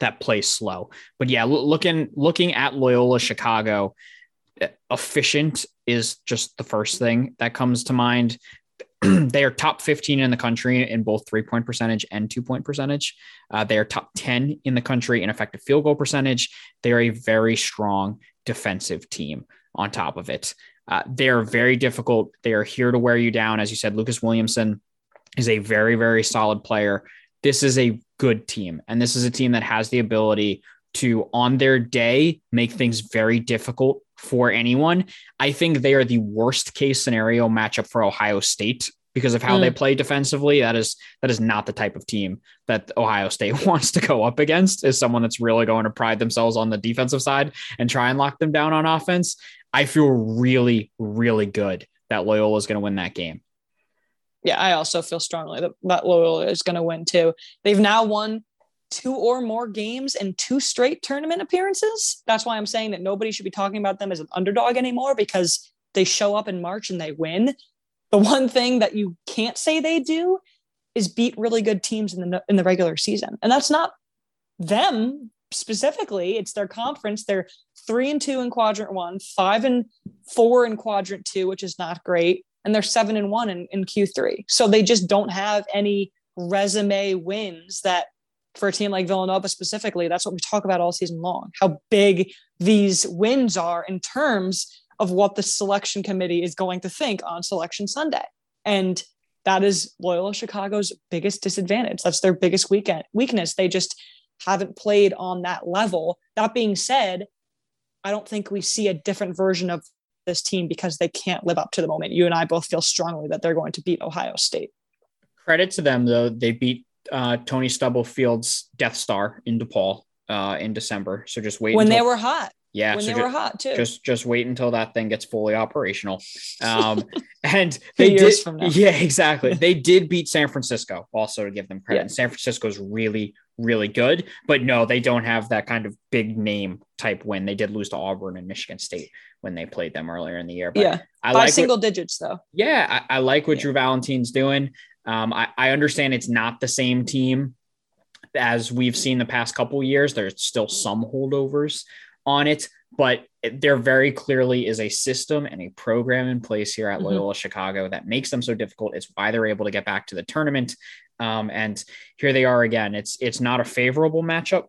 that plays slow. But yeah, loo- looking looking at Loyola Chicago, eh, efficient is just the first thing that comes to mind. they are top 15 in the country in both three point percentage and two point percentage. Uh, they are top 10 in the country in effective field goal percentage. They are a very strong defensive team on top of it. Uh, they are very difficult. They are here to wear you down. As you said, Lucas Williamson is a very, very solid player. This is a good team. And this is a team that has the ability to, on their day, make things very difficult for anyone. I think they are the worst case scenario matchup for Ohio State because of how mm. they play defensively. That is that is not the type of team that Ohio State wants to go up against. Is someone that's really going to pride themselves on the defensive side and try and lock them down on offense. I feel really, really good that Loyola is going to win that game. Yeah, I also feel strongly that, that Loyola is going to win too. They've now won two or more games and two straight tournament appearances. That's why I'm saying that nobody should be talking about them as an underdog anymore because they show up in March and they win. The one thing that you can't say they do is beat really good teams in the in the regular season. And that's not them specifically, it's their conference. They're 3 and 2 in quadrant 1, 5 and 4 in quadrant 2, which is not great, and they're 7 and 1 in, in Q3. So they just don't have any resume wins that for a team like Villanova specifically, that's what we talk about all season long. How big these wins are in terms of what the selection committee is going to think on selection Sunday. And that is Loyola Chicago's biggest disadvantage. That's their biggest weekend weakness. They just haven't played on that level. That being said, I don't think we see a different version of this team because they can't live up to the moment. You and I both feel strongly that they're going to beat Ohio State. Credit to them though, they beat uh, Tony Stubblefield's Death Star in DePaul uh, in December. So just wait when until, they were hot. Yeah, when so they just, were hot too. Just just wait until that thing gets fully operational. Um, and they did. Yeah, exactly. they did beat San Francisco. Also to give them credit. Yeah. San Francisco is really really good, but no, they don't have that kind of big name type win. They did lose to Auburn and Michigan State when they played them earlier in the year. But yeah, I by like single what, digits though. Yeah, I, I like what yeah. Drew Valentine's doing. Um, I, I understand it's not the same team as we've seen the past couple years. There's still some holdovers on it, but there very clearly is a system and a program in place here at mm-hmm. Loyola mm-hmm. Chicago that makes them so difficult. It's why they're able to get back to the tournament. Um, and here they are again. It's it's not a favorable matchup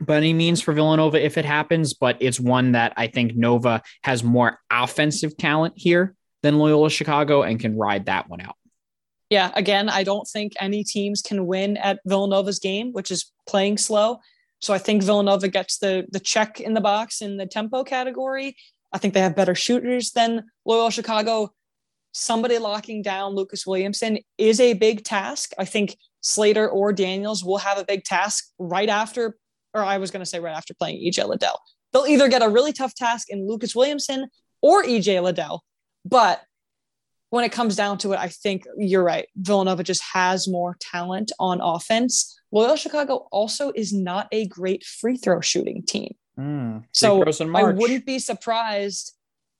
by any means for Villanova if it happens, but it's one that I think Nova has more offensive talent here than Loyola Chicago and can ride that one out yeah, again, I don't think any teams can win at Villanova's game, which is playing slow. So I think Villanova gets the the check in the box in the tempo category. I think they have better shooters than Loyola Chicago. Somebody locking down Lucas Williamson is a big task. I think Slater or Daniels will have a big task right after, or I was going to say right after playing EJ Liddell. They'll either get a really tough task in Lucas Williamson or EJ Liddell. But when it comes down to it, I think you're right. Villanova just has more talent on offense. Loyola Chicago also is not a great free throw shooting team. Mm, so I wouldn't be surprised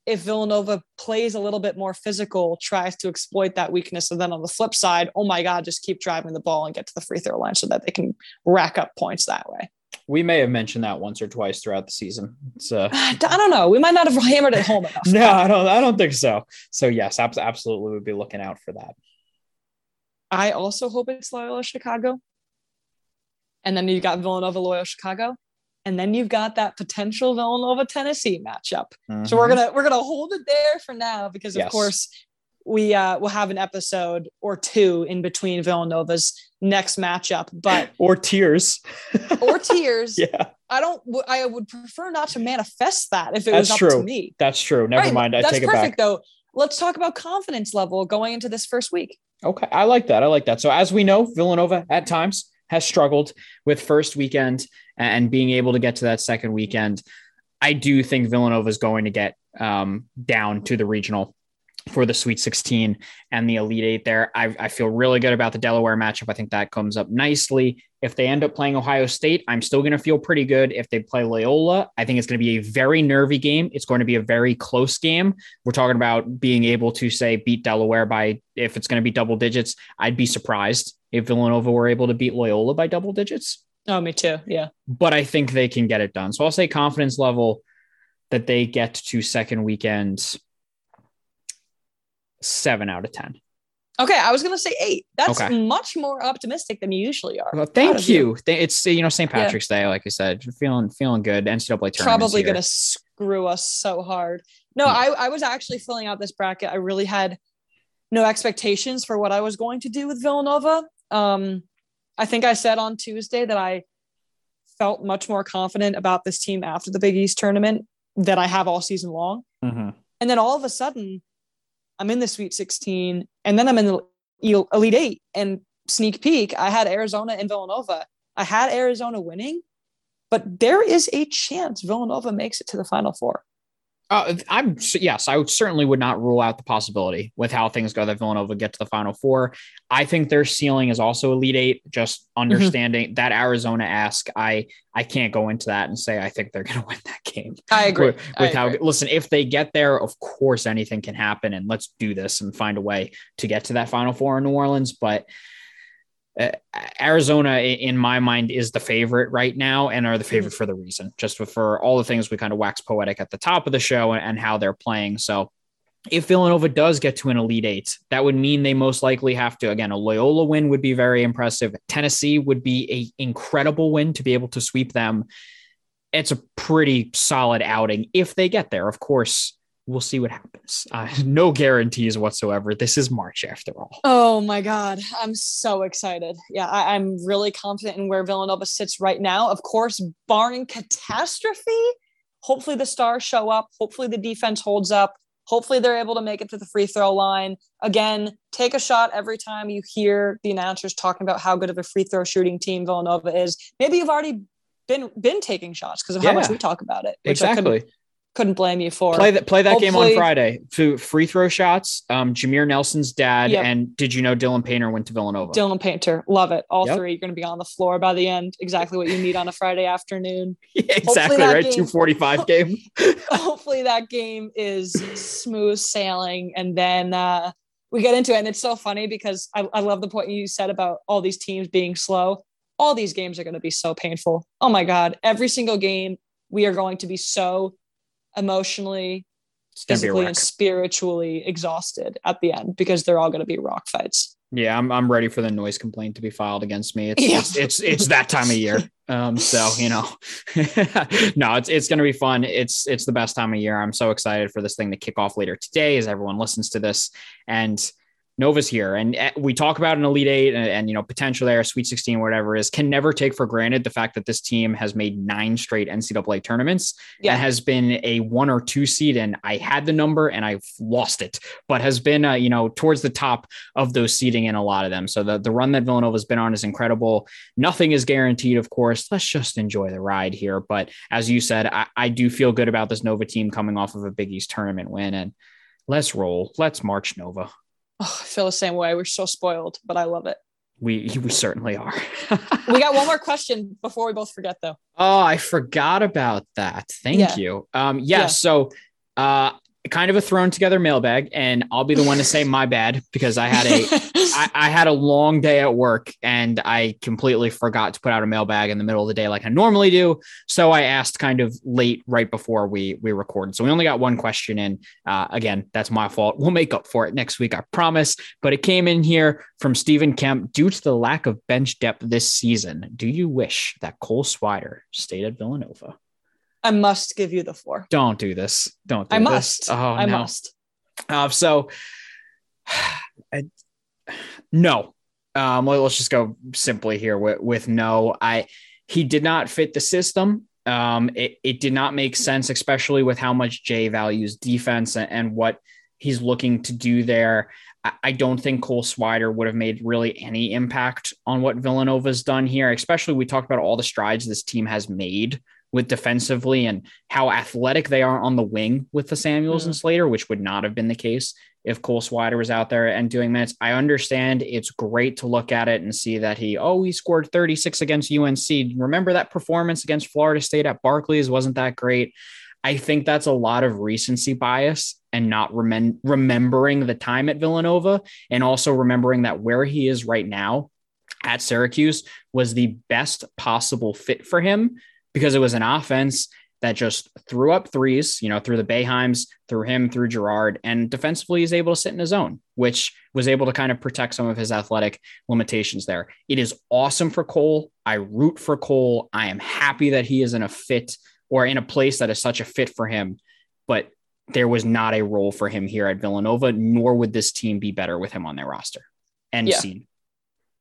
if Villanova plays a little bit more physical, tries to exploit that weakness. And then on the flip side, oh my God, just keep driving the ball and get to the free throw line so that they can rack up points that way. We may have mentioned that once or twice throughout the season. Uh, I don't know. We might not have hammered it home enough. no, I don't. I don't think so. So yes, absolutely, we'd be looking out for that. I also hope it's Loyola Chicago, and then you've got Villanova Loyola Chicago, and then you've got that potential Villanova Tennessee matchup. Mm-hmm. So we're mm-hmm. gonna we're gonna hold it there for now because of yes. course we uh, will have an episode or two in between Villanova's next matchup, but or tears, or tears. Yeah, I don't. I would prefer not to manifest that if it That's was up true. to me. That's true. Never right. mind. I That's take perfect, it back. though. Let's talk about confidence level going into this first week. Okay, I like that. I like that. So as we know, Villanova at times has struggled with first weekend and being able to get to that second weekend. I do think Villanova is going to get um, down to the regional for the Sweet 16 and the Elite Eight there. I, I, feel really good about the Delaware matchup. I think that comes up nicely. If they end up playing Ohio State, I'm still going to feel pretty good. If they play Loyola, I think it's going to be a very nervy game. It's going to be a very close game. We're talking about being able to say beat Delaware by, if it's going to be double digits, I'd be surprised if Villanova were able to beat Loyola by double digits. Oh, me too. Yeah. But I think they can get it done. So I'll say confidence level that they get to second weekend seven out of 10. Okay, I was gonna say eight. That's okay. much more optimistic than you usually are. Well, thank you. you. It's you know St. Patrick's yeah. Day, like I said, feeling feeling good. NCAA tournament probably gonna screw us so hard. No, yeah. I I was actually filling out this bracket. I really had no expectations for what I was going to do with Villanova. Um, I think I said on Tuesday that I felt much more confident about this team after the Big East tournament that I have all season long. Mm-hmm. And then all of a sudden, I'm in the Sweet 16, and then I'm in the Elite Eight and sneak peek, I had Arizona and Villanova. I had Arizona winning, but there is a chance Villanova makes it to the Final Four. Uh, I'm yes, I certainly would not rule out the possibility with how things go that Villanova get to the Final Four. I think their ceiling is also Elite Eight. Just mm-hmm. understanding mm-hmm. that Arizona ask, I I can't go into that and say I think they're going to win that game. I agree. With, with I how agree. listen, if they get there, of course anything can happen, and let's do this and find a way to get to that Final Four in New Orleans. But uh, Arizona, in my mind, is the favorite right now and are the favorite mm-hmm. for the reason, just for all the things we kind of wax poetic at the top of the show and, and how they're playing. So, if Villanova does get to an Elite Eight, that would mean they most likely have to, again, a Loyola win would be very impressive. Tennessee would be a incredible win to be able to sweep them. It's a pretty solid outing if they get there. Of course, we'll see what happens. Uh, no guarantees whatsoever. This is March after all. Oh my God. I'm so excited. Yeah, I, am really confident in where Villanova sits right now. Of course, barring catastrophe, hopefully the stars show up. Hopefully the defense holds up. Hopefully they're able to make it to the free throw line. Again, take a shot every time you hear the announcers talking about how good of a free throw shooting team Villanova is. Maybe you've already been been taking shots because of how much we talk about it. exactly couldn't blame you for. Play that play that Hopefully, game on Friday. To free throw shots. Um, Jameer Nelson's dad, yep. and did you know Dylan Painter went to Villanova? Dylan Painter, love it. All yep. three. You're going to be on the floor by the end. Exactly what you need on a Friday afternoon. yeah, exactly right. Two forty five game. hopefully that game is smooth sailing, and then uh, we get into it. And it's so funny because I, I love the point you said about all these teams being slow. All these games are going to be so painful. Oh my god! Every single game we are going to be so emotionally, physically, and spiritually exhausted at the end because they're all going to be rock fights. Yeah, I'm I'm ready for the noise complaint to be filed against me. It's yeah. it's, it's, it's that time of year. Um, so you know, no, it's it's gonna be fun. It's it's the best time of year. I'm so excited for this thing to kick off later today as everyone listens to this. And Nova's here, and eh, we talk about an Elite Eight and, and, you know potential there, Sweet Sixteen, whatever is. Can never take for granted the fact that this team has made nine straight NCAA tournaments yeah. and has been a one or two seed. And I had the number and I've lost it, but has been uh, you know towards the top of those seeding in a lot of them. So the the run that Villanova's been on is incredible. Nothing is guaranteed, of course. Let's just enjoy the ride here. But as you said, I, I do feel good about this Nova team coming off of a Big East tournament win and. Let's roll. Let's march Nova. Oh, I feel the same way. We're so spoiled, but I love it. We we certainly are. we got one more question before we both forget, though. Oh, I forgot about that. Thank yeah. you. Um, yeah, yeah. So, uh, kind of a thrown together mailbag, and I'll be the one to say my bad because I had a I, I, had a long day at work and I completely forgot to put out a mailbag in the middle of the day like I normally do. So I asked kind of late right before we we recorded. So we only got one question in. Uh, again, that's my fault. We'll make up for it next week, I promise. But it came in here from Stephen Kemp. Due to the lack of bench depth this season, do you wish that Cole Swider stayed at Villanova? I must give you the floor. Don't do this. Don't. Do I this. must. Oh, I no. must. Uh, so. I, no. Um, let's just go simply here with, with no. I he did not fit the system. Um, it, it did not make sense, especially with how much Jay values defense and, and what he's looking to do there. I, I don't think Cole Swider would have made really any impact on what Villanova's done here, especially we talked about all the strides this team has made with defensively and how athletic they are on the wing with the Samuels mm. and Slater, which would not have been the case if Cole Swider was out there and doing minutes. I understand it's great to look at it and see that he, oh, he scored 36 against UNC. Remember that performance against Florida State at Barclays wasn't that great. I think that's a lot of recency bias and not remem- remembering the time at Villanova and also remembering that where he is right now at Syracuse was the best possible fit for him because it was an offense that just threw up threes, you know, through the Boeheims, through him, through Girard, and defensively is able to sit in his own, which was able to kind of protect some of his athletic limitations there. It is awesome for Cole. I root for Cole. I am happy that he is in a fit or in a place that is such a fit for him, but there was not a role for him here at Villanova, nor would this team be better with him on their roster. End yeah. scene.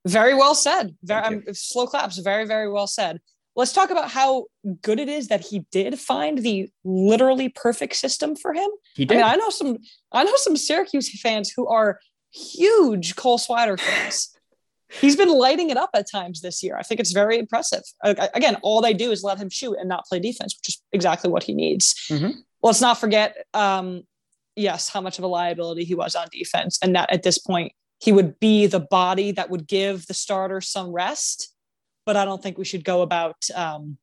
Very well said. Very um, slow claps. Very, very well said let's talk about how good it is that he did find the literally perfect system for him. He did. I, mean, I know some I know some Syracuse fans who are huge Cole Swider fans. He's been lighting it up at times this year. I think it's very impressive. Again, all they do is let him shoot and not play defense, which is exactly what he needs. Mm-hmm. Let's not forget, um, yes, how much of a liability he was on defense, and that at this point he would be the body that would give the starter some rest. But I don't think we should go about um,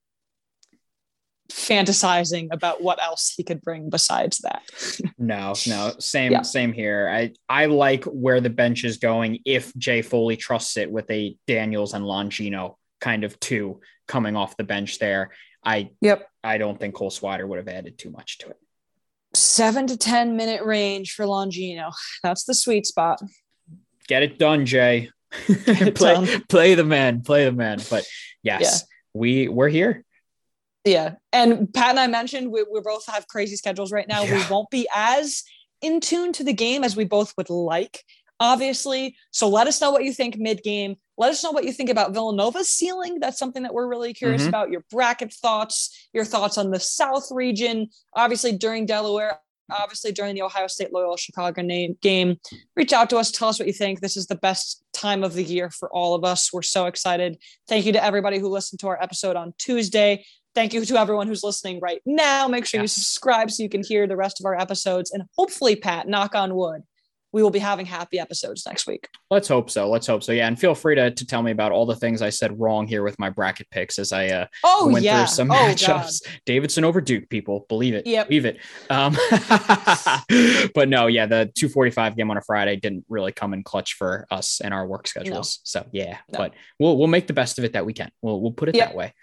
fantasizing about what else he could bring besides that. no, no, same, yeah. same here. I I like where the bench is going if Jay Foley trusts it with a Daniels and Longino kind of two coming off the bench there. I yep. I don't think Cole Swider would have added too much to it. Seven to ten minute range for Longino. That's the sweet spot. Get it done, Jay. play, play the man, play the man. But yes, yeah. we we're here yeah. And Pat and I mentioned we, we both have crazy schedules right now. Yeah. We won't be as in tune to the game as we both would like, obviously. So let us know what you think mid game. Let us know what you think about Villanova's ceiling. That's something that we're really curious mm-hmm. about. Your bracket thoughts, your thoughts on the South region. Obviously, during Delaware, obviously during the Ohio State Loyola Chicago game. Reach out to us, tell us what you think. This is the best time of the year for all of us. We're so excited. Thank you to everybody who listened to our episode on Tuesday. Thank you to everyone who's listening right now. Make sure you subscribe so you can hear the rest of our episodes. And hopefully, Pat, knock on wood, we will be having happy episodes next week. Let's hope so. Let's hope so. Yeah. And feel free to, to tell me about all the things I said wrong here with my bracket picks as I uh, oh, went yeah. through some oh, matchups. God. Davidson over Duke, people. Believe it. Yep. Believe it. Um, but no, yeah, the 245 game on a Friday didn't really come in clutch for us and our work schedules. No. So yeah, no. but we'll we'll make the best of it that we can. We'll we'll put it yep. that way.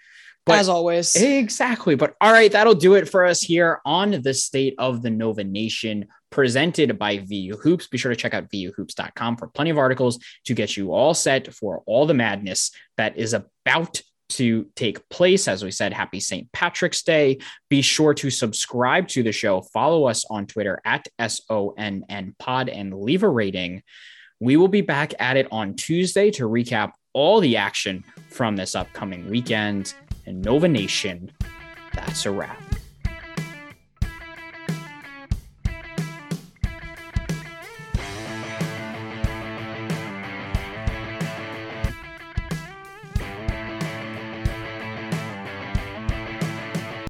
But As always. Exactly. But all right, that'll do it for us here on the State of the Nova Nation presented by VU Hoops. Be sure to check out vuhoops.com for plenty of articles to get you all set for all the madness that is about to take place. As we said, happy St. Patrick's Day. Be sure to subscribe to the show. Follow us on Twitter at SONN Pod and leave a rating. We will be back at it on Tuesday to recap all the action from this upcoming weekend and Nova Nation, that's a wrap.